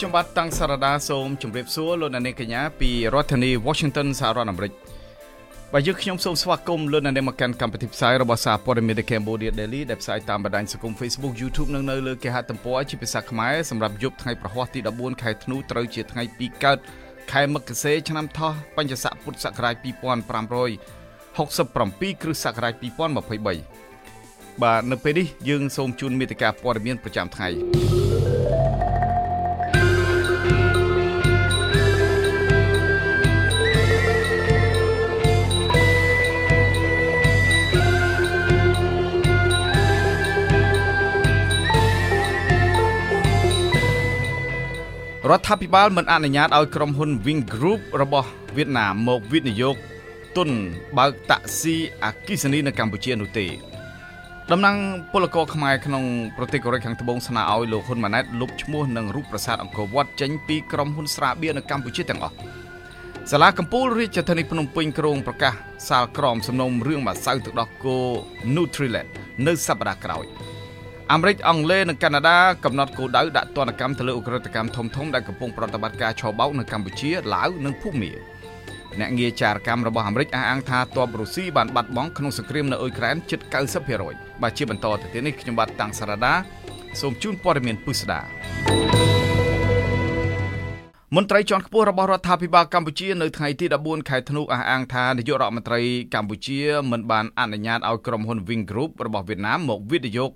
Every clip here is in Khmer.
ខ្ញុំបាទតាំងសារដាសូមជម្រាបសួរលោកអ្នកនាងកញ្ញាពីរដ្ឋធានី Washington សហរដ្ឋអាមេរិកបាទយើងខ្ញុំសូមស្វាគមន៍លោកអ្នកនាងមកកាន់កម្មវិធីផ្សាយរបស់សារព័ត៌មាន The Cambodia Daily ដែលផ្សាយតាមបណ្ដាញសង្គម Facebook YouTube និងនៅលើគេហទំព័រជាភាសាខ្មែរសម្រាប់យប់ថ្ងៃប្រហ័សទី14ខែធ្នូត្រូវជាថ្ងៃពីកើតខែមករាឆ្នាំថោះបញ្ញស័កពុទ្ធសករាជ2567គ្រិស្តសករាជ2023បាទនៅពេលនេះយើងសូមជូនមេតិការព័ត៌មានប្រចាំថ្ងៃ រដ្ឋាភិបាលមិនអនុញ្ញាតឲ្យក្រុមហ៊ុន Wing Group របស់វៀតណាមមកវិនិយោគទុនបើកតាក់ស៊ីអគិសនីនៅកម្ពុជានោះទេតំណាងពលករខ្មែរក្នុងប្រទេសកូរ៉េខាងត្បូងស្នើឲ្យលោកហ៊ុនម៉ាណែតលុបឈ្មោះនិងរូបប្រាសាទអង្គរវត្តចេញពីក្រុមហ៊ុនស្រាបៀរនៅកម្ពុជាទាំងអស់សាលាកំពូលរាជធានីភ្នំពេញក្រុងប្រកាសសាលក្រមសំណុំរឿងម្សៅទឹកដោះគោ Nutrilett នៅសប្តាហ៍ក្រោយ។ អាមេរិកអង់គ្លេសនិងកាណាដាកំណត់គោលដៅដាក់ទណ្ឌកម្មទៅលើឧក្រិដ្ឋកម្មធំៗដែលកំពុងប្រតិបត្តិការឆបោកនៅកម្ពុជាឡាវនិងភូមាអ្នកងារចារកម្មរបស់អាមេរិកអះអាងថាទ័ពរុស្ស៊ីបានបាត់បង់ក្នុងសង្គ្រាមនៅអ៊ុយក្រែនជិត90%បាទជាបន្តទៅទៀតនេះខ្ញុំបាទតាំងសារ៉ាដាសូមជូនព័ត៌មានពិស្ដាមន្ត្រីជាន់ខ្ពស់របស់រដ្ឋាភិបាលកម្ពុជានៅថ្ងៃទី14ខែធ្នូអះអាងថានាយករដ្ឋមន្ត្រីកម្ពុជាមិនបានអនុញ្ញាតឲ្យក្រុមហ៊ុន Wing Group របស់វៀតណាមមកវិនិយោគ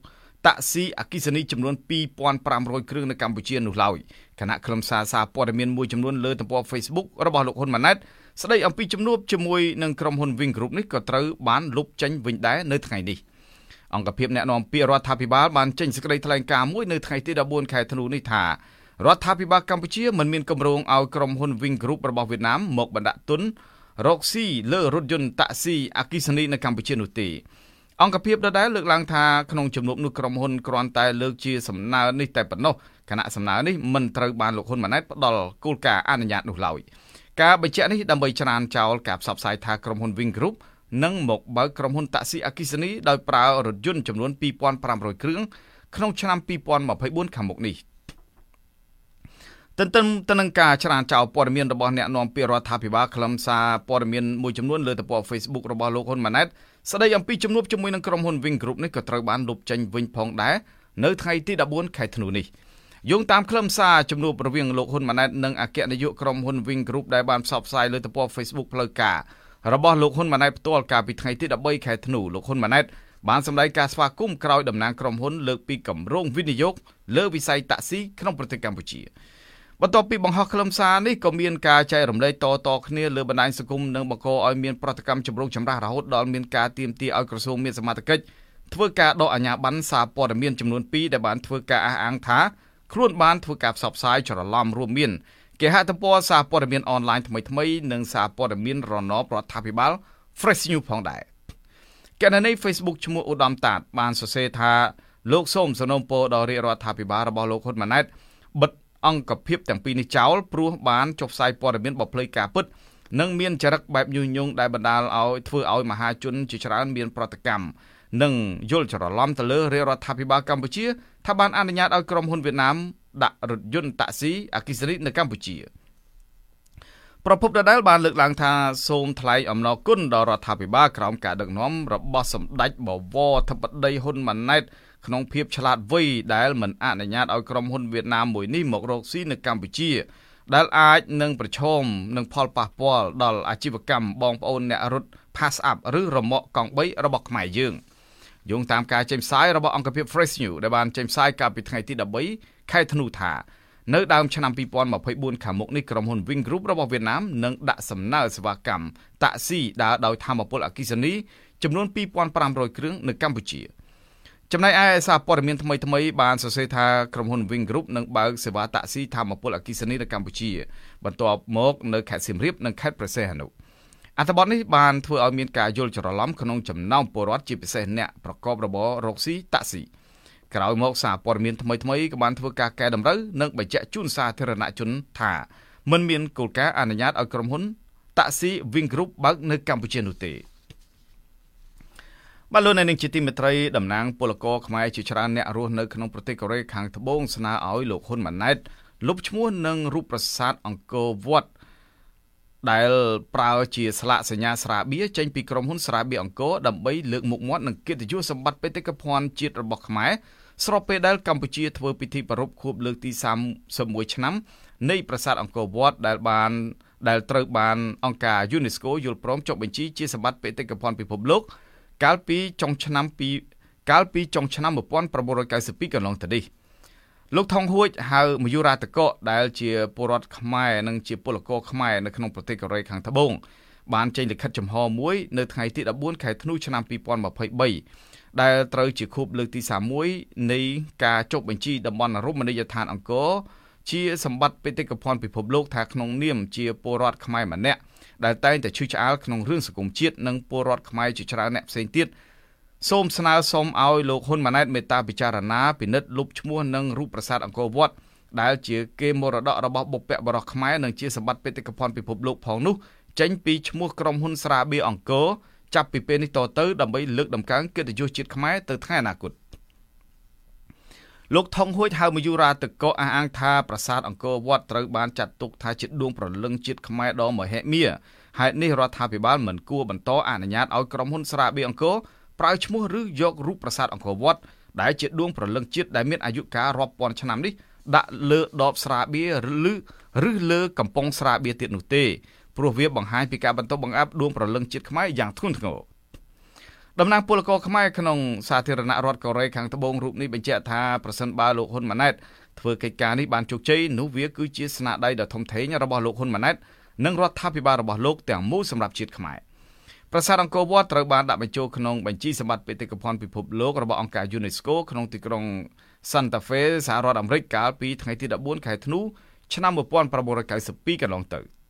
តាក់ស៊ីអគិសនីចំនួន2500គ្រឿងនៅកម្ពុជានោះឡើយគណៈខ្លឹមសារសារព័ត៌មានមួយចំនួនលើទំព័រ Facebook របស់លោកហ៊ុនម៉ាណែតស្ដីអំពីជំនួបជាមួយនឹងក្រុមហ៊ុន Wing Group នេះក៏ត្រូវបានលុបចេញវិញដែរនៅថ្ងៃនេះអង្គភាពអ្នកណែនាំពាក្យរដ្ឋាភិបាលបានចេញសេចក្តីថ្លែងការណ៍មួយនៅថ្ងៃទី14ខែធ្នូនេះថារដ្ឋាភិបាលកម្ពុជាមិនមានគម្រោងឲ្យក្រុមហ៊ុន Wing Group របស់វៀតណាមមកបណ្ដាក់ទុនរកស៊ីលើរថយន្តតាក់ស៊ីអគិសនីនៅកម្ពុជានោះទេ អង្គភាពដដែលលើកឡើងថាក្នុងជំនួបនោះក្រុមហ៊ុនគ្រាន់តែលើកជាសំណើនេះតែប៉ុណ្ណោះគណៈសំណើនេះមិនត្រូវបានលោកហ៊ុនម៉ាណែតផ្ដល់គោលការណ៍អនុញ្ញាតនោះឡើយការបញ្ជាក់នេះដើម្បីច្រានចោលការផ្សព្វផ្សាយថាក្រុមហ៊ុន Wing Group នឹងមកបើកក្រុមហ៊ុនតាក់ស៊ីអគិសនីដោយប្រើរថយន្តចំនួន2500គ្រឿងក្នុងឆ្នាំ2024ខាងមុខនេះទន្ទឹមទៅនឹងការច្រានចោលព័ត៌មានរបស់អ្នកនាំពាក្យរដ្ឋាភិបាលខ្លឹមសារព័ត៌មានមួយចំនួនលើទំព័រ Facebook របស់លោកហ៊ុនម៉ាណែត ស្ដីអំពីជំនួបជាមួយនឹងក្រុមហ៊ុន Wing Group នេះក៏ត្រូវបានលុបចេញវិញផងដែរនៅថ្ងៃទី14ខែធ្នូនេះយោងតាមខ្លឹមសារជំនួបរវាងលោកហ៊ុនម៉ាណែតនិងអគ្គនាយកក្រុមហ៊ុន Wing Group ដែលបានផ្សព្វផ្សាយលើទំព័រ Facebook ផ្លូវការរបស់លោកហ៊ុនម៉ាណែតផ្ទាល់កាលពីថ្ងៃទី13ខែធ្នូលោកហ៊ុនម៉ាណែតបានសម្ដែងការស្វាគមន៍ក្រោយតំណាងក្រុមហ៊ុនលើកពីគម្រោងវិនិយោគលើវិស័យតាក់ស៊ីក្នុងប្រទេសកម្ពុជា។ បន្ទាប់ពីបង្ហោះខ្លឹមសារនេះក៏មានការចែករំលែកតៗគ្នាលើបណ្ដាញសង្គមនិងបង្កឲ្យមានប្រតិកម្មចម្រូងចម្រាសរហូតដល់មានការទាមទារឲ្យក្រសួងមានសមត្ថកិច្ចធ្វើការដកអាជ្ញាប័ណ្ណសារព័ត៌មានចំនួន2ដែលបានធ្វើការអះអាងថាខ្លួនបានធ្វើការផ្សព្វផ្សាយច្រឡំរួមមានគេហទំព័រសារព័ត៌មានអនឡាញថ្មីៗនិងសារព័ត៌មានរណបរដ្ឋាភិបាល Fresh News ផងដែរកណនី Facebook ឈ្មោះឧត្តមតាត បានសរសេរថាលោកសូមសនំពោដល់រាជរដ្ឋាភិបាលរបស់លោកហ៊ុនម៉ាណែតបិទ អង្គភាពទាំងពីរនេះចោលព្រោះបានចុះផ្សាយព័ត៌មានបផ្លូវការពិតនិងមានចរិតបែបញុះញង់ដែលបណ្ដាលឲ្យធ្វើឲ្យមហាជនជាច្រើនមានប្រតិកម្មនិងយល់ច្រឡំទៅលើរាជរដ្ឋាភិបាលកម្ពុជាថាបានអនុញ្ញាតឲ្យក្រុមហ៊ុនវៀតណាមដាក់រថយន្តតាក់ស៊ីអគិសនីនៅកម្ពុជាប្រពន្ធដដែលបានលើកឡើងថាសូមថ្លែងអំណរគុណដល់រដ្ឋាភិបាលក្រោមការដឹកនាំរបស់សម្ដេចបវរធិបតីហ៊ុនម៉ាណែត ក្នុងភាពឆ្លាតវៃដែលមិនអនុញ្ញាតឲ្យក្រុមហ៊ុនវៀតណាមមួយនេះមករកស៊ីនៅកម្ពុជា ដែលអាចនឹងប្រឈមនឹងផលប៉ះពាល់ដល់អាជីវកម្មបងប្អូនអ្នករត់ Pass Up ឬរមាក់កង់3របស់ខ្មែរយើងយោងតាមការចេញផ្សាយរបស់អង្គភាព Fresh News ដែលបានចេញផ្សាយកាលពីថ្ងៃទី13ខែធ្នូថានៅដើមឆ្នាំ2024ខាងមុខនេះក្រុមហ៊ុន Wing Group របស់វៀតណាមនឹងដាក់សំណើសេវាកម្មតាក់ស៊ីដើរដោយធម្មពលអគិសនីចំនួន2500គ្រឿងនៅកម្ពុជា។ ចំណែកឯសារព័ត៌មានថ្មីថ្មីបានសរសេរថាក្រុមហ៊ុន Wing Group នឹងបើកសេវាតាក់ស៊ីធម្មពលអគិសនីនៅកម្ពុជា បន្ទាប់មកនៅខេត្តសៀមរាបនិងខេត្តព្រះសីហនុអត្ថបទនេះបានធ្វើឲ្យមានការយល់ច្រឡំក្នុងចំណោមពលរដ្ឋជាពិសេសអ្នកប្រកបរបររកស៊ីតាក់ស៊ីក្រោយមកសារព័ត៌មានថ្មីថ្មីក៏បានធ្វើការកែតម្រូវនិងបញ្ជាក់ជូនសាធារណជនថាមិនមានគោលការណ៍អនុញ្ញាតឲ្យក្រុមហ៊ុនតាក់ស៊ី Wing Group បើកនៅកម្ពុជានោះទេ បាទលោកអ្នកនាងជាទីមេត្រីតំណាងពលករខ្មែរជាច្រើនអ្នករស់នៅក្នុងប្រទេសកូរ៉េខាងត្បូងស្នើឲ្យលោកហ៊ុនម៉ាណែតលុបឈ្មោះនិងរូបប្រាសាទអង្គរវត្តដែលប្រើជាស្លាកសញ្ញាស្រាបៀចេញពីក្រុមហ៊ុនស្រាបៀអង្គរដើម្បីលើកមុខមាត់និងកិត្តិយសសម្បត្តិបេតិកភណ្ឌជាតិរបស់ខ្មែរស្របពេលដែលកម្ពុជាធ្វើពិធីប្រារព្ធខួបលើកទី31ឆ្នាំនៃប្រាសាទអង្គរវត្តដែលបានដែលត្រូវបានអង្គការ UNESCO យល់ព្រមចុះបញ្ជីជាសម្បត្តិបេតិកភណ្ឌពិភពលោក កាលពីចុងឆ្នាំពីកាលពីចុងឆ្នាំ1992កន្លងទៅនេះលោកថងហួចហៅមយុរាតកកដែលជាពលរដ្ឋខ្មែរនិងជាពលករខ្មែរនៅក្នុងប្រទេសកូរ៉េខាងត្បូងបានចេញលិខិតចំហមួយនៅថ្ងៃទី14ខែធ្នូឆ្នាំ2023ដែលត្រូវជាខួបលើកទី31នៃការចុះបញ្ជីតំបន់រមណីយដ្ឋានអង្គរជាសម្បត្តិបេតិកភណ្ឌពិភពលោកថាក្នុងនាមជាពលរដ្ឋខ្មែរម្នាក់ ដែលតែងតែឈឺឆ្អាលក្នុងរឿងសង្គមជាតិនិងពលរដ្ឋខ្មែរជាច្រើនអ្នកផ្សេងទៀតសូមស្នើសុំឲ្យលោកហ៊ុនម៉ាណែតមេត្តាពិចារណាពិនិត្យលុបឈ្មោះនិងរូបប្រាសាទអង្គរវត្តដែលជាគេមរតករបស់បុព្វបុរសខ្មែរនិងជាសម្បត្តិបេតិកភណ្ឌពិភពលោកផងនោះចេញពីឈ្មោះក្រុមហ៊ុនស្រាបៀអង្គរចាប់ពីពេលនេះតទៅដើម្បីលើកដំកើងកិត្តិយសជាតិខ្មែរទៅថ្ងៃអនាគត លោកថងហួចហៅមយុរាតកោអះអាងថាប្រាសាទអង្គរវត្តត្រូវបានចាត់ទុកថាជាដួងព្រលឹងជាតិខ្មែរដ៏មហិមាហេតុនេះរដ្ឋាភិបាលមិនគួរបន្តអនុញ្ញាតឲ្យក្រុមហ៊ុនស្រាបៀអង្គរប្រើឈ្មោះឬយករូបប្រាសាទអង្គរវត្តដែលជាដួងព្រលឹងជាតិដែលមានអាយុកាលរាប់ពាន់ឆ្នាំនេះដាក់លើដបស្រាបៀឬឬលើកំប៉ុងស្រាបៀទៀតនោះទេព្រោះវាបង្ហាញពីការបន្តបង្អាប់ដួងព្រលឹងជាតិខ្មែរយ៉ាងធ្ងន់ធ្ងរ តំណាងពលករខ្មែរក្នុងសាធារណរដ្ឋកូរ៉េខាងត្បូងរូបនេះបញ្ជាក់ថាប្រសិនបើលោកហ៊ុនម៉ាណែតធ្វើកិច្ចការនេះបានជោគជ័យនោះវាគឺជាស្នាដៃដ៏ធំធេងរបស់លោកហ៊ុនម៉ាណែតនិងរដ្ឋាភិបាលរបស់លោកទាំងមូលសម្រាប់ជាតិខ្មែរប្រាសាទអង្គរវត្តត្រូវបានដាក់បញ្ចូលក្នុងបញ្ជីសម្បត្តិបេតិកភណ្ឌពិភពលោករបស់អង្គការ UNESCO ក្នុងទីក្រុង Santa Fe សហរដ្ឋអាមេរិកកាលពីថ្ងៃទី14ខែធ្នូឆ្នាំ1992កន្លងទៅ។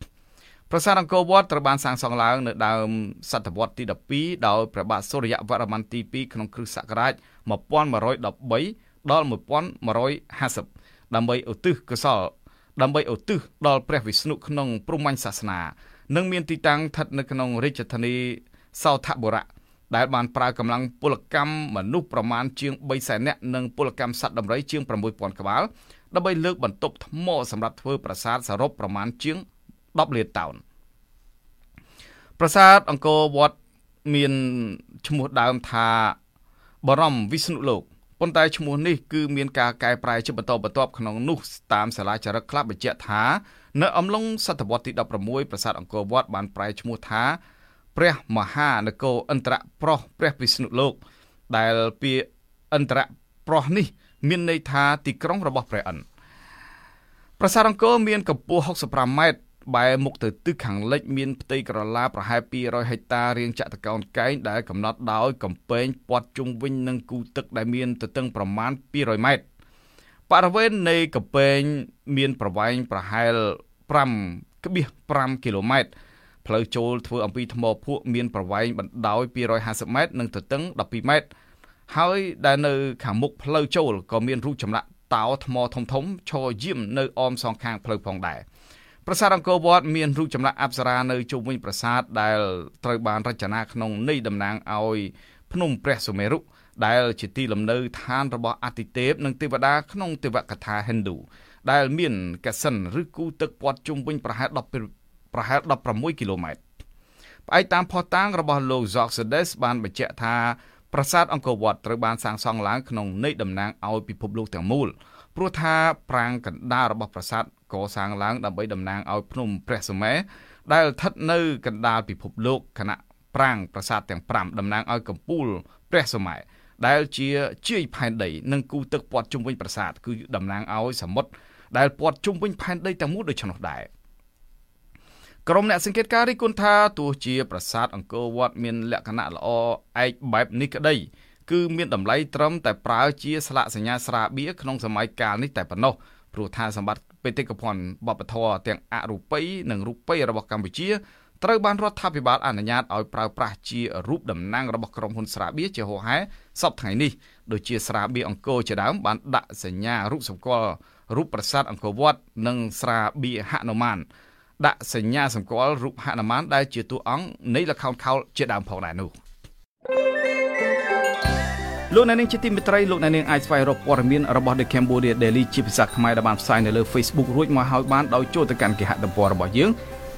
ប្រាសាទអង្គរវត្តត្រូវបានសាងសង់ឡើងនៅដើមសតវត្សទី12ដោយព្រះបាទសូរ្យវរ្ម័នទី2ក្នុងគ្រិស្តសករាជ1113ដល់1150ដើម្បីឧទ្ទិសកុសលដើម្បីឧទ្ទិសដល់ព្រះវិស្ណុក្នុងព្រហ្មញ្ញសាសនា និងមានទីតាំងស្ថិតនៅក្នុងរាជធានីសោថបុរៈដែលបានប្រើកម្លាំងពលកម្មមនុស្សប្រមាណជាង3សែននាក់និងពលកម្មសត្វដំរីជាង6000ក្បាលដើម្បីលើកបន្ទប់ថ្មសម្រាប់ធ្វើប្រាសាទសរុបប្រមាណជាង 10លានតោនប្រាសាទអង្គរវត្តមានឈ្មោះដើមថាបរមវិស្ណុលោកប៉ុន្តែឈ្មោះនេះគឺមានការកែប្រែជាបន្តបន្ទាប់ក្នុងនោះតាមសាលាចារឹកខ្លះបញ្ជាក់ថានៅអំឡុងសតវត្សទី16ប្រាសាទអង្គរវត្តបានប្រែឈ្មោះថា ព្រះមហានគរអន្តរប្រោះព្រះវិស្ណុលោក ដែលពាក្យអន្តរប្រោះនេះមានន័យថាទីក្រុងរបស់ព្រះអិនប្រាសាទអង្គរមានកម្ពស់65ម៉ែត្រ បែរមុខទៅទិសខាងលិចមានផ្ទៃក្រឡាប្រហែល200ហិកតារាងចតុកោណកែងដែលកំណត់ដោយកំពែងព័ទ្ធជុំវិញនឹងគូទឹកដែលមានទទឹងប្រមាណ200ម៉ែត្របរិវេណនៃកំពែងមានប្រវែងប្រហែល5.5គីឡូម៉ែត្រផ្លូវចូលធ្វើអំពីថ្មភក់មានប្រវែងបណ្ដោយ250ម៉ែត្រនិងទទឹង12ម៉ែត្រហើយដែលនៅខាងមុខផ្លូវចូលក៏មានរូបចម្លាក់តោថ្មធំធំឈរយាមនៅអមសងខាងផ្លូវផងដែរ។ ប្រាសាទអង្គរវត្តមានរូបចម្លាក់អប្សរានៅជុំវិញប្រាសាទដែលត្រូវបានរចនាក្នុងន័យតំណាងឲ្យភ្នំព្រះសុមេរុដែលជាទីលំនៅឋានរបស់អតិទេពនិងទេវតាក្នុងទេវកថាហិណ្ឌូដែលមានកសិនឬគូទឹកព័ទ្ធជុំវិញប្រហែល10ប្រហែល16គីឡូម៉ែត្រផ្អែកតាមផុសតាងរបស់លោក Zoxedes បានបញ្ជាក់ថាប្រាសាទអង្គរវត្តត្រូវបានសាងសង់ឡើងក្នុងន័យតំណាងឲ្យពិភពលោកទាំងមូលព្រោះថាប្រាង្គកណ្ដាលរបស់ប្រាសាទ កសាងឡើងដើម្បីតំណាងឲ្យភ្នំព្រះសុមេរុដែលស្ថិតនៅកណ្ដាលពិភពលោកគណៈប្រាង្គប្រាសាទទាំង5តំណាងឲ្យកំពូលព្រះសុមេរុដែលជាជាយផែនដីនិងគូទឹកព័ទ្ធជុំវិញប្រាសាទគឺតំណាងឲ្យសមុទ្រដែលព័ទ្ធជុំវិញផែនដីទាំងមូលដូច្នោះដែរក្រុមអ្នកសង្កេតការណ៍រីគុណថាទោះជាប្រាសាទអង្គរវត្តមានលក្ខណៈល្អឯកបែបនេះក្តីគឺមានតម្លៃត្រឹមតែប្រើជាស្លាកសញ្ញាស្រាបៀរក្នុងសម័យកាលនេះតែប៉ុណ្ណោះព្រោះថាសម្បត្តិ បេតិកភណ្ឌវប្បធម៌ទាំងអរូបីនិងរូបីរបស់កម្ពុជាត្រូវបានរដ្ឋាភិបាលអនុញ្ញាតឲ្យប្រើប្រាស់ជារូបតំណាងរបស់ក្រុមហ៊ុនស្រាបៀរជាហោហែសពថ្ងៃនេះដូចជាស្រាបៀរអង្គរជាដើមបានដាក់សញ្ញារូបសម្គាល់រូបប្រាសាទអង្គរវត្តនិងស្រាបៀរហនុមានដាក់សញ្ញាសម្គាល់រូបហនុមានដែលជាតួអង្គនៃល្ខោនខោលជាដើមផងដែរនោះ លោកអ្នកនាងជាទីមេត្រីលោកអ្នកនាងអាចស្វែងរកព័ត៌មានរបស់ The Cambodia Daily ជាភាសាខ្មែរដែលបានផ្សាយនៅលើ Facebook រួចមកហើយបានដោយចូលទៅកាន់គេហទំព័ររបស់យើង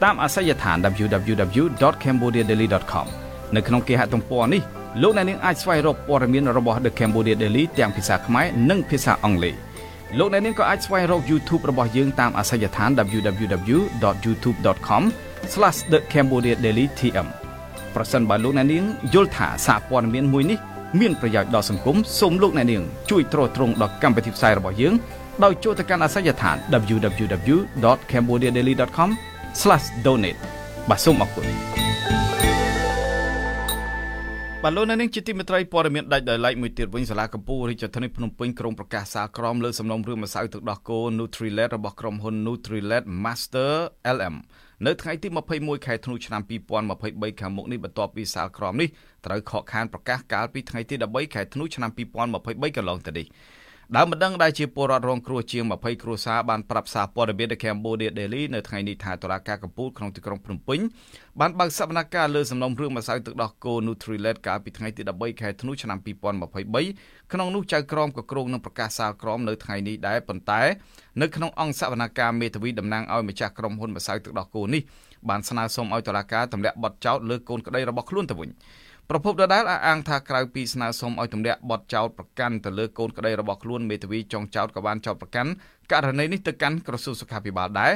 តាមអាសយដ្ឋាន www.cambodiadaily.com នៅក្នុងគេហទំព័រនេះលោកអ្នកនាងអាចស្វែងរកព័ត៌មានរបស់ The Cambodia Daily ទាំងភាសាខ្មែរនិងភាសាអង់គ្លេសលោកអ្នកនាងក៏អាចស្វែងរក YouTube របស់យើងតាមអាសយដ្ឋាន www.youtube.com/thecambodiadailytm ប្រសិនបើលោកអ្នកនាងយល់ថាសារព័ត៌មានមួយនេះ មានប្រយោជន៍ដល់សង្គមសូមលោកអ្នកនាងជួយទ្រទ្រង់ដល់កម្មវិធីផ្សាយរបស់យើងដោយចូលទៅកាន់អាសយដ្ឋាន www.cambodiadaily.com/donate បាទសូមអរគុណបាទលោកអ្នកនាងជាទីមេត្រីព័ត៌មានដាច់ដោយឡែកមួយទៀតវិញសាលាកំពូលរាជធានីភ្នំពេញក្រុងប្រកាសសារក្រមលើសំណុំរឿងម្សៅទឹកដោះគោ Nutrilett របស់ក្រុមហ៊ុន Nutrilett Master LM នៅថ្ងៃទី21ខែធ្នូឆ្នាំ2023ខាងមុខនេះបន្ទាប់ពីសាលក្រមនេះត្រូវខកខានប្រកាសកាលពីថ្ងៃទី13ខែធ្នូឆ្នាំ2023កន្លងទៅនេះ ដើមបណ្ដឹងដែលជាពលរដ្ឋរងគ្រោះជាង20គ្រួសារបានប្រាប់សារព័ត៌មាន The Cambodia Daily នៅថ្ងៃនេះថាតុលាការកំពូលក្នុងទីក្រុងភ្នំពេញបានបើកសវនកម្មលើសំណុំរឿងម្សៅទឹកដោះគោ Nutrilett កាលពីថ្ងៃទី13ខែធ្នូឆ្នាំ2023ក្នុងនោះចៅក្រមក៏គ្រោងនឹងប្រកាសសាលក្រមនៅថ្ងៃនេះដែរប៉ុន្តែនៅក្នុងអង្គសវនកម្មមេធាវីតំណាងឲ្យម្ចាស់ក្រុមហ៊ុនម្សៅទឹកដោះគោនេះបានស្នើសុំឲ្យតុលាការទម្លាក់បទចោទលើកូនក្តីរបស់ខ្លួនទៅវិញ ប្រពន្ធដដែលអះអាងថាក្រៅពីស្នើសុំឲ្យទម្លាក់បទចោទប្រកាន់ទៅលើកូនក្តីរបស់ខ្លួនមេធាវីចុងចោទក៏បានចោទប្រកាន់ករណីនេះទៅកាន់ក្រសួងសុខាភិបាលដែរ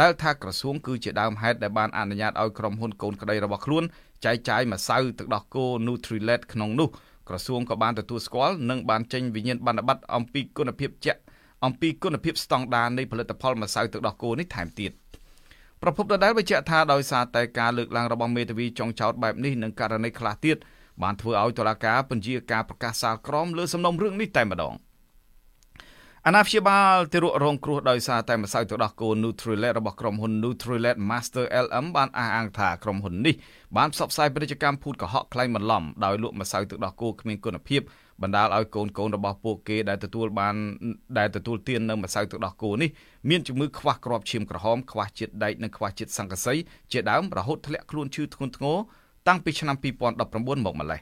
ដែលថាក្រសួងគឺជាដើមហេតុដែលបានអនុញ្ញាតឲ្យក្រុមហ៊ុនកូនក្តីរបស់ខ្លួនចែកចាយម្សៅទឹកដោះគោ Nutrilett ក្នុងនោះក្រសួងក៏បានទទួលស្គាល់និងបានចេញវិញ្ញាបនបត្រអំពីគុណភាពជាក់អំពីគុណភាពស្តង់ដារនៃផលិតផលម្សៅទឹកដោះគោនេះថែមទៀត។ ប្រពន្ធដដែលបញ្ជាក់ថាដោយសារតែការលើកឡើងរបស់មេធាវីចុងចោតបែបនេះនិងករណីខ្លះទៀតបានធ្វើឲ្យតុលាការបញ្ជាការប្រកាសសាលក្រមលើសំណុំរឿងនេះតែម្ដងអាណាព្យាបាលទារករងគ្រោះដោយសារតែម្សៅទឹកដោះគោ Nutrilett របស់ក្រុមហ៊ុន Nutrilett Master LM បានអះអាងថាក្រុមហ៊ុននេះបានផ្សព្វផ្សាយពាណិជ្ជកម្មភូតកុហកក្លែងបន្លំដោយលក់ម្សៅទឹកដោះគោគ្មានគុណភាព បណ្ដាលឲ្យកូនកូនរបស់ពួកគេដែលទទួលបានដែលទទួលទាននៅម្សៅទឹកដោះគោនេះមានជំងឺខ្វះគ្រាប់ឈាមក្រហមខ្វះជាតិដែកនិងខ្វះជាតិសង្កសីជាដើមរហូតធ្លាក់ខ្លួនឈឺធ្ងន់ធ្ងរតាំងពីឆ្នាំ2019មកម្លេះ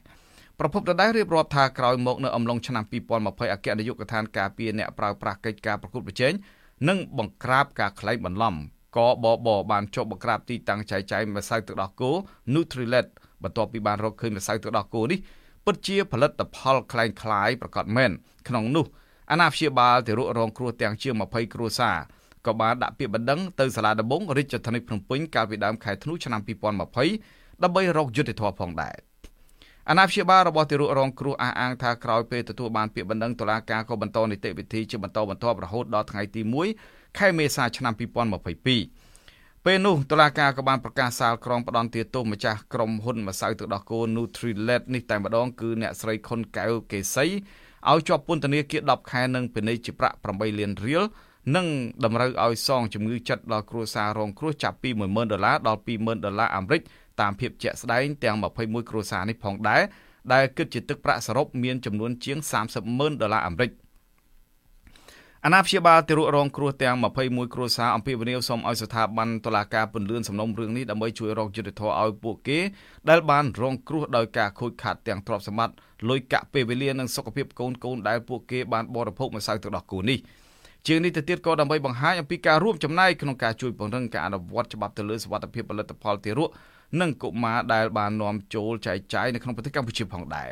ប្រពន្ធដដែលរៀបរាប់ថាក្រោយមកនៅអំឡុងឆ្នាំ2020អគ្គនាយកដ្ឋានការពារអ្នកប្រើប្រាស់កិច្ចការប្រកួតប្រជែងនិងបង្ក្រាបការក្លែងបន្លំកបបបានចុះបង្ក្រាបទីតាំងចែកចាយម្សៅទឹកដោះគោ Nutrilett បន្ទាប់ពីបានរកឃើញម្សៅទឹកដោះគោនេះ ពិតជាផលិតផលคล้ายคล้ายប្រកាសមែនក្នុងនោះអាណាព្យាបាលទារករងគ្រោះទាំងជាង20គ្រួសារក៏បានដាក់ពាក្យបណ្ដឹងទៅសាលាដំបងរាជធានីភ្នំពេញកាលពីដើមខែធ្នូឆ្នាំ2020ដើម្បីរកយុត្តិធម៌ផងដែរអាណាព្យាបាលរបស់ទារករងគ្រោះអះអាងថាក្រោយពេលទទួលបានពាក្យបណ្ដឹងតុលាការក៏បន្តនីតិវិធីជាបន្តបន្ទាប់រហូតដល់ថ្ងៃទី1ខែមេសាឆ្នាំ2022 ពេលនោះតុលាការក៏បានប្រកាសសាលក្រមផ្ដន់ទាទោសម្ចាស់ក្រុមហ៊ុនម្សៅទឹកដោះគោ Nutrilett នេះតែម្ដងគឺអ្នកស្រីខុនកែវកេសីឲ្យជាប់ពន្ធនាគារ10ខែនិងពិន័យជាប្រាក់8លានរៀលនិងតម្រូវឲ្យសងជំងឺចិត្តដល់គ្រួសាររងគ្រោះចាប់ពី10000ដុល្លារដល់20000ដុល្លារអាមេរិកតាមភាពជាក់ស្ដែងទាំង21គ្រួសារនេះផងដែរដែលគិតជាទឹកប្រាក់សរុបមានចំនួនជាង300,000ដុល្លារអាមេរិក។ អាណាព្យាបាលទារករងគ្រោះទាំង21គ្រួសារអំពាវនាវសូមឲ្យស្ថាប័នតុលាការពន្លឿនសំណុំរឿងនេះដើម្បីជួយរកយុត្តិធម៌ឲ្យពួកគេដែលបានរងគ្រោះដោយការខូចខាតទាំងទ្រព្យសម្បត្តិលុយកាក់ពេលវេលានិងសុខភាពកូនកូនដែលពួកគេបានបរិភោគម្សៅទឹកដោះគោនេះជាងនេះទៅទៀតក៏ដើម្បីបង្ហាញអំពីការរួមចំណែកក្នុងការជួយពង្រឹងការអនុវត្តច្បាប់ទៅលើសុវត្ថិភាពផលិតផលទារកនិងកុមារដែលបាននាំចូលចែកចាយនៅក្នុងប្រទេសកម្ពុជាផងដែរ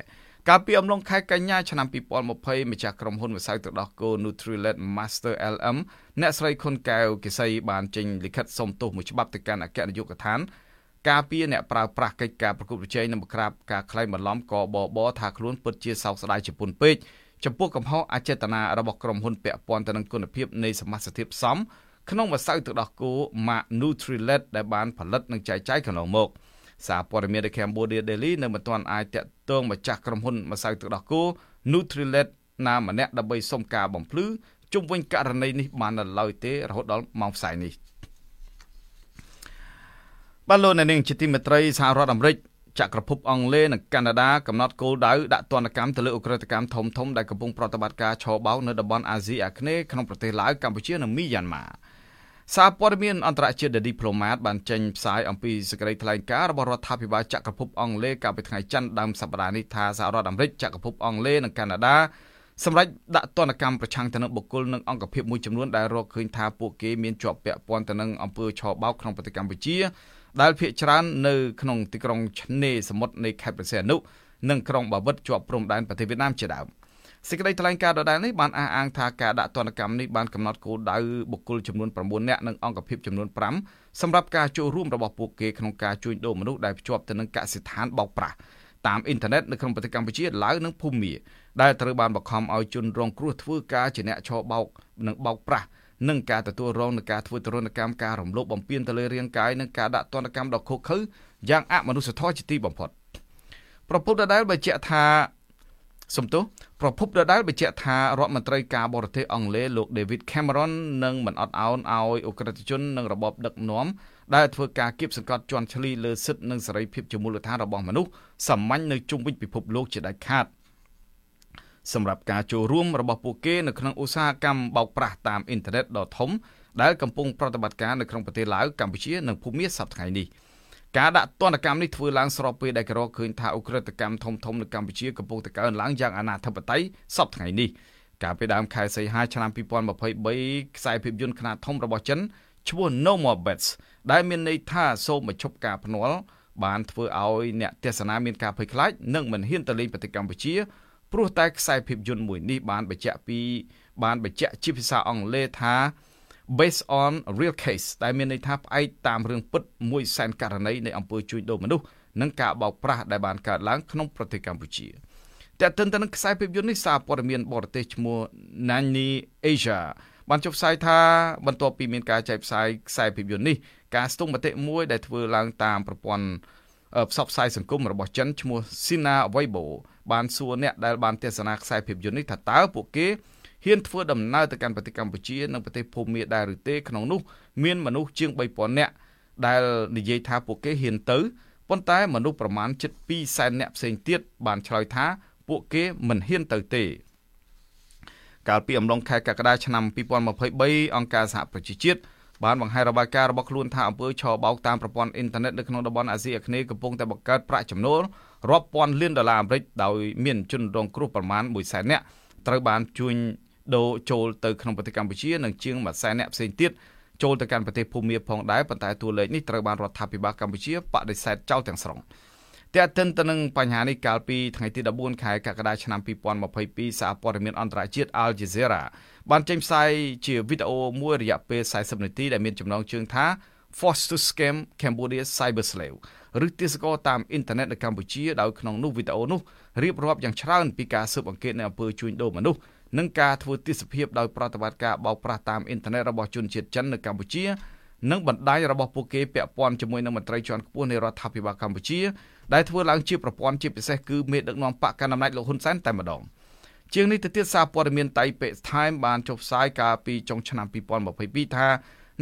កាលពីអំឡុងខែកញ្ញាឆ្នាំ2020ម្ចាស់ក្រុមហ៊ុនម្សៅទឹកដោះគោ Nutrilett Master LM អ្នកស្រីខុនកែវកេសីបានចេញលិខិតសុំទោសមួយច្បាប់ទៅកាន់អគ្គនាយកដ្ឋានការពារអ្នកប្រើប្រាស់កិច្ចការប្រកួតប្រជែងនិងបង្ក្រាបការក្លែងបន្លំកបបថាខ្លួនពិតជាសោកស្ដាយជាពន់ពេកចំពោះកំហុសអចេតនារបស់ក្រុមហ៊ុនពាក់ព័ន្ធទៅនឹងគុណភាពនៃសមាសធាតុផ្សំក្នុងម្សៅទឹកដោះគោ Mark Nutrilett ដែលបានផលិតនិងចែកចាយកន្លងមក។ សារព័ត៌មាន The Cambodia Daily នៅមិនទាន់អាចតាក់ទងម្ចាស់ក្រុមហ៊ុនម្សៅទឹកដោះគោ Nutrilett ណាម្នាក់ដើម្បីសុំការបំភ្លឺជុំវិញករណីនេះបាននៅឡើយទេរហូតដល់ម៉ោងផ្សាយនេះបាទលោកអ្នកនាងជាទីមេត្រីសហរដ្ឋអាមេរិកចក្រភពអង់គ្លេសនិងកាណាដាកំណត់គោលដៅដាក់ទណ្ឌកម្មទៅលើអ ுக ្រិតកម្មធំធំដែលកំពុងប្រតិបត្តិការឆោបោកនៅតំបន់អាស៊ីអាគ្នេយ៍ក្នុងប្រទេសឡាវកម្ពុជានិងមីយ៉ាន់ម៉ា សារព័ត៌មានអន្តរជាតិ The Diplomat បានចេញផ្សាយអំពីសេចក្តីថ្លែងការណ៍របស់រដ្ឋាភិបាលចក្រភពអង់គ្លេសកាលពីថ្ងៃច័ន្ទដើមសប្តាហ៍នេះថាសហរដ្ឋអាមេរិកចក្រភពអង់គ្លេសនិងកាណាដាសម្រាប់ដាក់ទណ្ឌកម្មប្រឆាំងទៅនឹងបុគ្គលនិងអង្គភាពមួយចំនួនដែលរកឃើញថាពួកគេមានជាប់ពាក់ព័ន្ធទៅនឹងអំពើឆបោកក្នុងប្រទេសកម្ពុជា ដែលភ ieck ច្រើននៅក្នុងទីក្រុងឆ្នេរសមុទ្រនៃខេត្តព្រះសីហនុនិងក្រុងបាវិតជាប់ព្រំដែនប្រទេសវៀតណាមជាដើម សេចក្តីថ្លែងការណ៍ដដែលនេះបានអះអាងថាការដាក់ទណ្ឌកម្មនេះបានកំណត់គោលដៅបុគ្គលចំនួន9នាក់និងអង្គភាពចំនួន5សម្រាប់ការចូលរួមរបស់ពួកគេក្នុងការជួញដូរមនុស្សដែលភ្ជាប់ទៅនឹងកសិដ្ឋានបោកប្រាស់តាមអ៊ីនធឺណិតនៅក្នុងប្រទេសកម្ពុជាឡាវនិងភូមាដែលត្រូវបានបង្ខំឲ្យជនរងគ្រោះធ្វើការជាអ្នកឆបោកនិងបោកប្រាស់និងការទទួលរងនឹងការធ្វើទរណកម្មការរំលោភបំពានទៅលើរាងកាយនិងការដាក់ទណ្ឌកម្មដ៏ឃោរឃៅយ៉ាងអមនុស្សធម៌ជាទីបំផុតប្រពន្ធដដែលបញ្ជាក់ថា សំទោសប្រពន្ធដដែលបញ្ជាក់ថារដ្ឋមន្ត្រីការបរទេសអង់គ្លេសលោក David Cameron នឹងមិនអត់ឱនឲ្យអ ுக ្រិតជននិងរបបដឹកនាំដែលធ្វើការគៀបសង្កត់ជន់ឈ្លីលើសិទ្ធិនិងសេរីភាពជាមូលដ្ឋានរបស់មនុស្សសាមញ្ញនៅជុំវិញពិភពលោកជាដាច់ខាតសម្រាប់ការចូលរួមរបស់ពួកគេនៅក្នុងឧស្សាហកម្មបោកប្រាស់តាមអ៊ីនធឺណិតដ៏ធំដែលកំពុងប្រតិបត្តិការនៅក្នុងប្រទេសឡាវកម្ពុជានិងភូមាសប្តាហ៍នេះ ការដាក់ទណ្ឌកម្មនេះធ្វើឡើងស្របពេលដែលក្រឃើញថាអ ுக ្រិតកម្មធំធំនៅកម្ពុជាកំពុងតែកើនឡើងយ៉ាងអនាធិបតេយ្យសប្តាហ៍នេះកាលពីដើមខែសីហាឆ្នាំ2023ខ្សែភាពយន្តខ្នាតធំរបស់ចិនឈ្មោះ No More Bets ដែលមានន័យថាសូមបញ្ឈប់ការភ្នាល់បានធ្វើឲ្យអ្នកទេសនាមានការភ័យខ្លាចនិងមិនហ៊ានទៅលេងប្រទេសកម្ពុជាព្រោះតែខ្សែភាពយន្តមួយនេះបានបញ្ជាក់ពីបានបញ្ជាក់ជាភាសាអង់គ្លេសថា based on real case ដែលមានន័យថាផ្អែកតាមរឿងពិតមួយសែនករណីនៃអំពើជួញដូរមនុស្សនិងការបោកប្រាស់ដែលបានកើតឡើងក្នុងប្រទេសកម្ពុជាតែទន្ទឹមនឹងខ្សែភាពយន្តនេះសារព័ត៌មានបរទេសឈ្មោះ Nani Asia បានចុះផ្សាយថាបន្ទាប់ពីមានការចែកផ្សាយខ្សែភាពយន្តនេះការស្ទង់មតិមួយដែលធ្វើឡើងតាមប្រព័ន្ធផ្សព្វផ្សាយសង្គមរបស់ចិនឈ្មោះ Sina Weibo បានសួរអ្នកដែលបានទស្សនាខ្សែភាពយន្តនេះថាតើពួកគេ ហ៊ានធ្វើដំណើរទៅកាន់ប្រទេសកម្ពុជានិងប្រទេសភូមាដែរឬទេក្នុងនោះមានមនុស្សជាង3000នាក់ដែលនិយាយថាពួកគេហ៊ានទៅប៉ុន្តែមនុស្សប្រមាណជិត2សែននាក់ផ្សេងទៀតបានឆ្លើយថាពួកគេមិនហ៊ានទៅទេកាលពីអំឡុងខែកក្កដាឆ្នាំ2023អង្គការសហប្រជាជាតិបានបង្ហាញរបាយការណ៍របស់ខ្លួនថាអង្គើឆបោកតាមប្រព័ន្ធអ៊ីនធឺណិតនៅក្នុងតំបន់អាស៊ីអាគ្នេយ៍កំពុងតែបង្កើតប្រាក់ចំណូលរាប់ពាន់លានដុល្លារអាមេរិកដោយមានជនរងគ្រោះប្រមាណ1សែននាក់ត្រូវបានជួញ ដូរចូលទៅក្នុងប្រទេសកម្ពុជានិងជាង1សែននាក់ផ្សេងទៀតចូលទៅកាន់ប្រទេសភូមាផងដែរប៉ុន្តែតួលេខនេះត្រូវបានរដ្ឋាភិបាលកម្ពុជាបដិសេធចោលទាំងស្រុងតែទន្ទឹមទៅនឹងបញ្ហានេះកាលពីថ្ងៃទី14ខែកក្កដាឆ្នាំ2022សារព័ត៌មានអន្តរជាតិ Al Jazeera បានចេញផ្សាយជាវីដេអូមួយរយៈពេល40នាទីដែលមានចំណងជើងថា Forced to Scam Cambodia Cyber Slave ឬទាសករតាមអ៊ីនធឺណិតនៅកម្ពុជាដោយក្នុងនោះវីដេអូនោះរៀបរាប់យ៉ាងច្រើនពីការស៊ើបអង្កេតនៅអំពើជួញដូរមនុស្ស និងការធ្វើទិសភាពដោយប្រតិបត្តិការបោកប្រាស់តាមអ៊ីនធឺណិតរបស់ជនជាតិចិននៅកម្ពុជានិងបណ្ដាញរបស់ពួកគេពាក់ព័ន្ធជាមួយនឹងមន្ត្រីជាន់ខ្ពស់នៃរដ្ឋាភិបាលកម្ពុជាដែលធ្វើឡើងជាប្រព័ន្ធជាពិសេសគឺមេដឹកនាំបកកណ្ដាលអំណាចលោកហ៊ុនសែនតែម្ដងជាងនេះទៅទៀតសារព័ត៌មានតៃប៉េ Time បានចុះផ្សាយកាលពីចុងឆ្នាំ2022ថា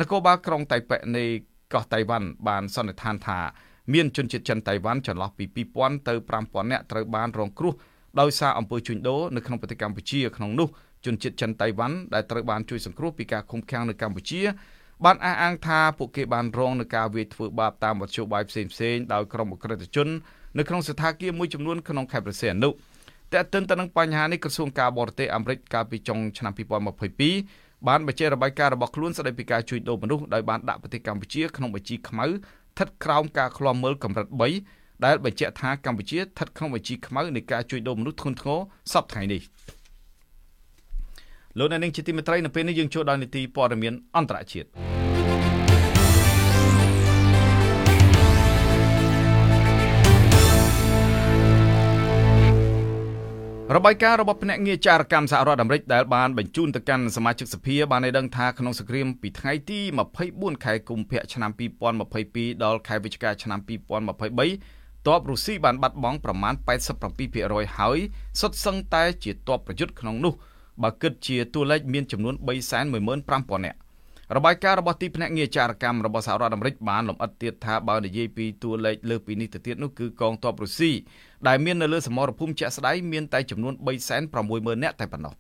នគរបាលក្រុងតៃប៉េនៃកោះតៃវ៉ាន់បានសន្និដ្ឋានថាមានជនជាតិចិនតៃវ៉ាន់ចន្លោះពី2000ទៅ5000នាក់ត្រូវបានរងគ្រោះ ដោយសារអំពើជួញដូរនៅក្នុងប្រទេសកម្ពុជាក្នុងនោះជនជាតិចិនតៃវ៉ាន់ដែលត្រូវបានជួយសង្គ្រោះពីការឃុំឃាំងនៅកម្ពុជាបានអះអាងថាពួកគេបានរងនឹងការវាយធ្វើបាបតាមវត្ថុបាយផ្សេងផ្សេងដោយក្រុមអក្រិតជននៅក្នុងស្ថានភាពមួយចំនួនក្នុងខេត្តព្រះសីហនុតែទន្ទឹមទៅនឹងបញ្ហានេះក្រសួងការបរទេសអាមេរិកកាលពីចុងឆ្នាំ2022បានបញ្ជាក់របាយការណ៍របស់ខ្លួនស្តីពីការជួញដូរមនុស្សដោយបានដាក់ប្រទេសកម្ពុជាក្នុងបញ្ជីខ្មៅស្ថិតក្រោមការឃ្លាំមើលកម្រិត3 ដែលបញ្ជាក់ថាកម្ពុជាស្ថិតក្នុងបញ្ជីខ្មៅនៃការជួញដូរមនុស្សធ្ងន់ធ្ងរសពថ្ងៃនេះលោកអ្នកនាងជាទីមេត្រីនៅពេលនេះយើងចូលដល់នីតិព័ត៌មានអន្តរជាតិរបាយការណ៍របស់ភ្នាក់ងារចារកម្មសហរដ្ឋអាមេរិកដែលបានបញ្ជូនទៅកាន់សមាជិកសភាបានឲ្យដឹងថាក្នុងសង្គ្រាមពីថ្ងៃទី24ខែកុម្ភៈឆ្នាំ2022ដល់ខែវិច្ឆិកាឆ្នាំ2023 តបរុស្ស៊ីបានបាត់បង់ប្រមាណ87%ហើយសុទ្ធសឹងតែជាតបប្រយុទ្ធក្នុងនោះបើគិតជាតួលេខមានចំនួន315,000នាក់របាយការណ៍របស់ទីភ្នាក់ងារចារកម្មរបស់សហរដ្ឋអាមេរិកបានលម្អិតទៀតថាបើនិយាយពីតួលេខលើសពីនេះទៅទៀតនោះគឺកងទ័ពរុស្ស៊ីដែលមាននៅលើសមរភូមិជាក់ស្ដែងមានតែចំនួន360,000នាក់តែប៉ុណ្ណោះ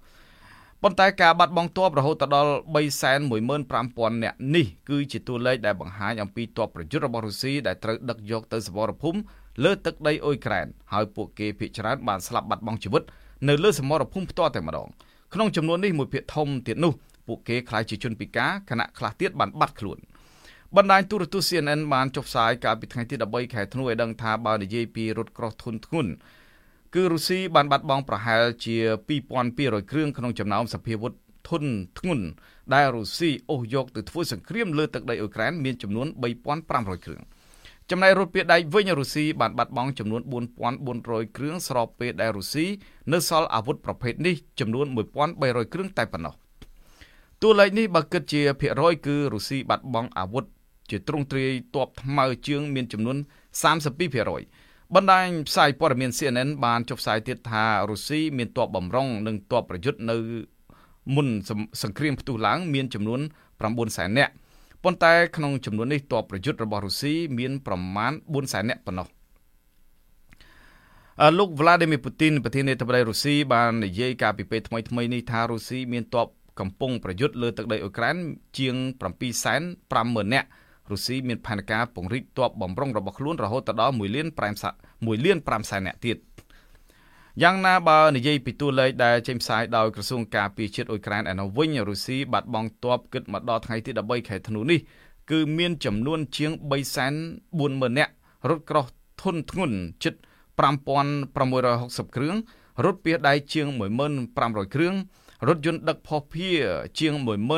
ប៉ុន្តែការបាត់បង់ទ័ពរហូតដល់315,000នាក់នេះគឺជាតួលេខដែលបង្ហាញអំពីទ័ពប្រយុទ្ធរបស់រុស្ស៊ីដែលត្រូវដឹកយកទៅសមរភូមិ លើទឹកដីអ៊ុយក្រែនហើយពួកគេភ័យច្រើនបានស្លាប់បាត់បង់ជីវិតនៅលើសមរភូមិផ្ទាល់តែម្ដងក្នុងចំនួននេះមួយភាគធំទៀតនោះពួកគេខ្លាចជាជនពិការខណៈខ្លះទៀតបានបាត់ខ្លួនបណ្ដាញទូរទស្សន៍ CNN បានចុះផ្សាយកាលពីថ្ងៃទី13ខែធ្នូឲ្យដឹងថាបើនិយាយពីរថក្រោះធុនធ្ងន់គឺរុស្ស៊ីបានបាត់បង់ប្រហែលជា2200គ្រឿងក្នុងចំណោមសភាវុធធុនធ្ងន់ដែលរុស្ស៊ីអូសយកទៅធ្វើសង្គ្រាមលើទឹកដីអ៊ុយក្រែនមានចំនួន3500គ្រឿង ចំណែករថពាដៃវិញរុស្ស៊ីបានបាត់បង់ចំនួន4400គ្រឿងស្របពេលដែលរុស្ស៊ីនៅសល់អាវុធប្រភេទនេះចំនួន1300គ្រឿងតែប៉ុណ្ណោះតួលេខនេះបើគិតជាភាគរយគឺរុស្ស៊ីបាត់បង់អាវុធជាទ្រង់ទ្រាយទ័ពថ្មើរជើងមានចំនួន32%បណ្ដាញផ្សាយព័ត៌មាន CNN បានចុះផ្សាយទៀតថារុស្ស៊ីមានទ័ពបំរុងនិងទ័ពប្រយុទ្ធនៅមុនសង្គ្រាមផ្ទុះឡើង មានចំនួន9សែននាក់ ប៉ុន្តែក្នុងចំនួននេះទ័ពប្រយុទ្ធរបស់រុស្ស៊ីមានប្រមាណ4សែននាក់ប៉ុណ្ណោះលោក Vladimir Putin ប្រធានាធិបតីរុស្ស៊ីបាននិយាយកាលពីពេលថ្មីៗនេះថារុស្ស៊ីមានទ័ពកំពុងប្រយុទ្ធលើទឹកដីអ៊ុយក្រែនជាង7សែន50,000នាក់រុស្ស៊ីមានផែនការពង្រីកទ័ពបំរុងរបស់ខ្លួនរហូតដល់1លាន5 1លាន5សែននាក់ទៀត យ៉ាងណាបើនិយាយពីតួលេខដែលចេញផ្សាយដោយក្រសួងការពារជាតិអ៊ុយក្រែនឯនោះវិញរុស្ស៊ីបាត់បង់ទ័ពគិតមកដល់ថ្ងៃទី13ខែធ្នូនេះគឺមានចំនួនជាង340,000នាក់រថក្រោះធុនធ្ងន់ជិត5660គ្រឿងរថពាសដៃជាង11500គ្រឿងរថយន្តដឹកភស្តុភារជាង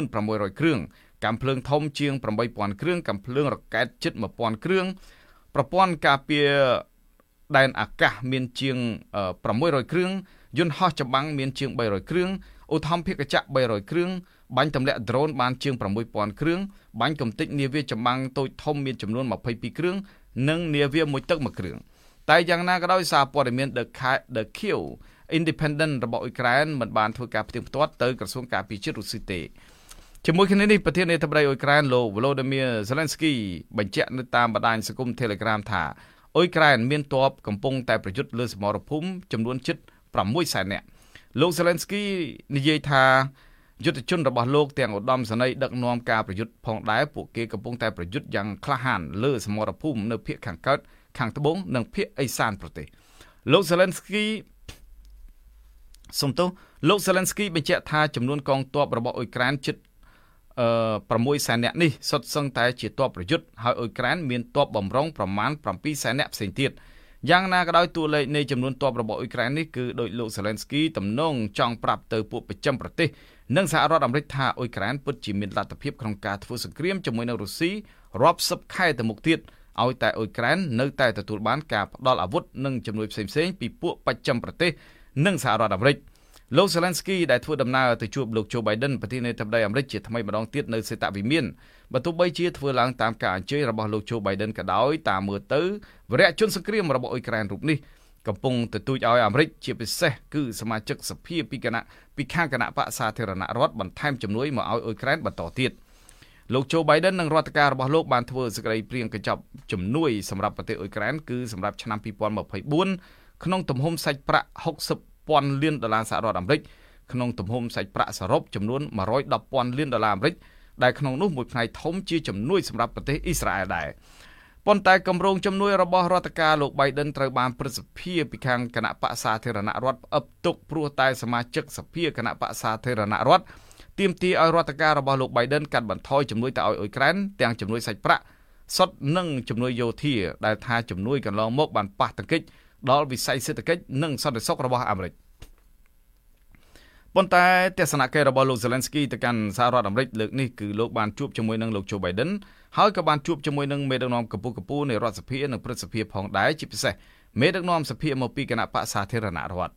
11600គ្រឿងកាំភ្លើងធំជាង8000គ្រឿងកាំភ្លើងរ៉ុកែតជិត1000គ្រឿងប្រព័ន្ធការពារ ដែនអាកាសមានជាង600គ្រឿងយន្តហោះចម្បាំងមានជាង300គ្រឿងឧទ្ធម្ភាគចក្រ300គ្រឿងបាញ់ទម្លាក់ដ្រូនបានជាង6000គ្រឿងបាញ់កំទេចនាវាចម្បាំងតូចធំមានចំនួន22គ្រឿងនិងនាវាមួយទឹកមួយគ្រឿងតែយ៉ាងណាក៏ដោយសារព័ត៌មាន The The Q Independent របស់អ៊ុយក្រែនមិនបានធ្វើការផ្ទៀងផ្ទាត់ទៅក្រសួងការពារជាតិរុស្ស៊ីទេជាមួយគ្នានេះប្រធានាធិបតីអ៊ុយក្រែនលោក Volodymyr Zelensky បញ្ជាក់នៅតាមបណ្ដាញសង្គម Telegram ថា អ៊ុយក្រែនមានទ័ពកំពុងតែប្រយុទ្ធលើសមរភូមិចំនួនជិត6សែននាក់លោក Zelensky និយាយថាយុទ្ធជនរបស់លោកទាំងឧត្តមសេនីយ៍ដឹកនាំការប្រយុទ្ធផងដែរពួកគេកំពុងតែប្រយុទ្ធយ៉ាងក្លាហានលើសមរភូមិនៅភូមិខាងកើតខាងត្បូងនិងភូមិអេសានប្រទេសលោក Zelensky សំទោសលោក Zelensky បញ្ជាក់ថាចំនួនកងទ័ពរបស់អ៊ុយក្រែនជិត អឺ6សែននាក់នេះសុទ្ធសឹងតែជាទ័ពប្រយុទ្ធហើយអ៊ុយក្រែនមានទ័ពបំរុងប្រមាណ7សែននាក់ផ្សេងទៀតយ៉ាងណាក៏ដោយតួលេខនៃចំនួនទ័ពរបស់អ៊ុយក្រែននេះគឺដោយលោក Zelensky ទំនងចង់ប្រាប់ទៅពួកប្រចាំប្រទេសនិងសហរដ្ឋអាមេរិកថាអ៊ុយក្រែនពិតជាមានលទ្ធភាពក្នុងការធ្វើសង្គ្រាមជាមួយនឹងរុស្ស៊ីរាប់សិបខែទៅមុខទៀតឲ្យតែអ៊ុយក្រែននៅតែទទួលបានការផ្ដល់អាវុធនិងជំនួយផ្សេងៗពីពួកបច្ចឹមប្រទេសនិងសហរដ្ឋអាមេរិក លោក Zelensky ដែលធ្វើដំណើរទៅជួបលោក Joe Biden ប្រធានាធិបតីអាមេរិកជាថ្មីម្ដងទៀតនៅសេតវិមានបើទោះបីជាធ្វើឡើងតាមការអញ្ជើញរបស់លោក Joe Biden ក៏ដោយតាមមើលទៅវរៈជនសង្គ្រាមរបស់អ៊ុយក្រែនរូបនេះកំពុងទទូចឲ្យអាមេរិកជាពិសេសគឺសមាជិកសភាពីគណៈពីខាងគណៈបកសាធារណរដ្ឋបន្ថែមជំនួយមកឲ្យអ៊ុយក្រែនបន្តទៀតលោក Joe Biden និងរដ្ឋការរបស់លោកបានធ្វើសេចក្តីព្រៀងកញ្ចប់ជំនួយសម្រាប់ប្រទេសអ៊ុយក្រែនគឺសម្រាប់ឆ្នាំ2024ក្នុងទំហំសាច់ប្រាក់ 60ពាន់លានដុល្លារសហរដ្ឋអាមេរិកក្នុងទំហំសាច់ប្រាក់សរុបចំនួន110ពាន់លានដុល្លារអាមេរិកដែលក្នុងនោះមួយផ្នែកធំជាជំនួយសម្រាប់ប្រទេសអ៊ីស្រាអែលដែរប៉ុន្តែគម្រោងជំនួយរបស់រដ្ឋការលោក Biden ត្រូវបានព្រឹទ្ធសភាពីខាងគណៈបកសាធារណរដ្ឋផ្អឹបទុកព្រោះតែសមាជិកសភាគណៈបកសាធារណរដ្ឋទាមទារឲ្យរដ្ឋការរបស់លោក Biden កាត់បន្ថយជំនួយទៅឲ្យអ៊ុយក្រែនទាំងជំនួយសាច់ប្រាក់សុទ្ធនិងជំនួយយោធាដែលថាជំនួយកន្លងមកបានប៉ះទង្គិច ដល់វិស័យសេដ្ឋកិច្ចនិងសន្តិសុខរបស់អាមេរិកប៉ុន្តែទស្សនកិច្ចរបស់លោក Zelensky ទៅកាន់សហរដ្ឋអាមេរិកលើកនេះគឺលោកបានជួបជាមួយនឹងលោក Joe Biden ហើយក៏បានជួបជាមួយនឹងមេដឹកនាំកម្ពុជាកម្ពុជានៃរដ្ឋសភានិងព្រឹទ្ធសភាផងដែរជាពិសេសមេដឹកនាំសភាមកពីគណៈបកសាធារណរដ្ឋ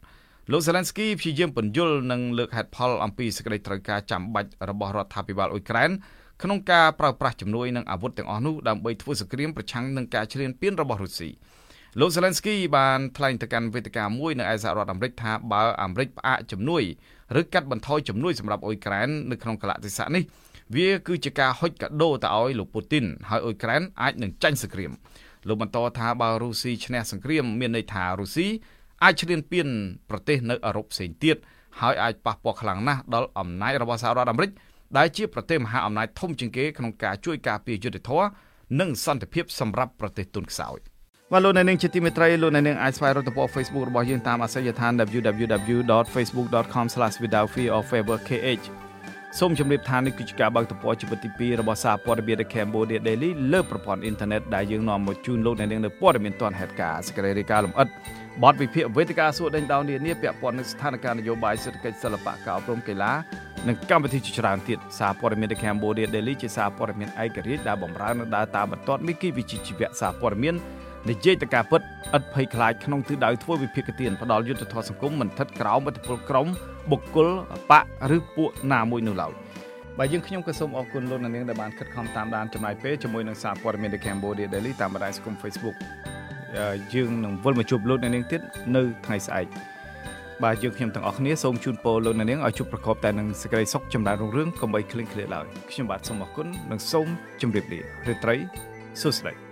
លោក Zelensky ព្យាយាមបញ្យល់និងលើកហេតុផលអំពីសេចក្តីត្រូវការចាំបាច់របស់រដ្ឋាភិបាលអ៊ុយក្រែនក្នុងការប្រើប្រាស់ជំនួយនិងអាវុធទាំងអស់នោះដើម្បីធ្វើសង្គ្រាមប្រឆាំងនឹងការឈ្លានពានរបស់រុស្ស៊ី លោក Zelensky បានថ្លែងទៅកាន់វេទិកាមួយនៅឯសហរដ្ឋអាមេរិកថាបើអាមេរិកផ្អាកជំនួយឬកាត់បន្ថយជំនួយសម្រាប់អ៊ុយក្រែននៅក្នុងកលៈទេសៈនេះវាគឺជាការហុចកាដូទៅឲ្យលោកពូទីនហើយអ៊ុយក្រែនអាចនឹងចាញ់សង្គ្រាមលោកបន្តថាបើរុស្ស៊ីឈ្នះសង្គ្រាមមានន័យថារុស្ស៊ីអាចឈ្លានពានប្រទេសនៅអឺរ៉ុបផ្សេងទៀតហើយអាចប៉ះពាល់ខ្លាំងណាស់ដល់អំណាចរបស់សហរដ្ឋអាមេរិកដែលជាប្រទេសមហាអំណាចធំជាងគេក្នុងការជួយការពារយុត្តិធម៌និងសន្តិភាពសម្រាប់ប្រទេសទុនខ្សោយ បាទលោកអ្នកនាងជាទីមេត្រីលោកអ្នកនាងអាចស្វែងរកទំព័រ Facebook របស់យើងតាមអាសយដ្ឋាន www.facebook.com/withoutfearorfavorkh សូមជម្រាបថានេះគឺជាការបើកទំព័រជីវិតទី2របស់សារព័ត៌មាន The Cambodia Daily លើប្រព័ន្ធអ៊ីនធឺណិតដែលយើងនាំមកជូនលោកអ្នកនាងនៅព័ត៌មានទាន់ហេតុការណ៍សេចក្តីរាយការណ៍លម្អិតបទវិភាគវេទិកាសួរដេញដោលនានាពាក់ព័ន្ធនឹងស្ថានភាពនយោបាយសេដ្ឋកិច្ចសិល្បៈការអប់រំកីឡានិងកម្មវិធីជាច្រើនទៀតសារព័ត៌មាន The Cambodia Daily ជាសារព័ត៌មានឯករាជ្យដែលបម្រើនៅដើរតាមបន្ទាត់មីគីវិជ្ជាជីវៈសារព័ត៌មាន និយាយទៅការពិតឥតភ័យខ្លាចក្នុងទិសដៅធ្វើវិភាគទានផ្ដាល់យុទ្ធធម៌សង្គមមិនថិតក្រោមឥទ្ធិពលក្រុមបុគ្គលបកឬពួកណាមួយនោះឡើយបាទយើងខ្ញុំក៏សូមអរគុណលោកអ្នកនាងដែលបានខិតខំតាមដានចំណាយពេលជាមួយនឹងសារព័ត៌មាន The Cambodia Daily តាមបណ្ដាញសង្គម Facebook យើងនឹងវិលមកជួបលោកអ្នកនាងទៀតនៅថ្ងៃស្អែកបាទយើងខ្ញុំទាំងអស់គ្នាសូមជូនពរលោកអ្នកនាងឲ្យជួបប្រកបតែនឹងសេចក្តីសុខចម្រើនរុងរឿងកុំបីឃ្លៀងឃ្លាតឡើយខ្ញុំបាទសូមអរគុណនិងសូមជម្រាបលារាត្រីសួស្តី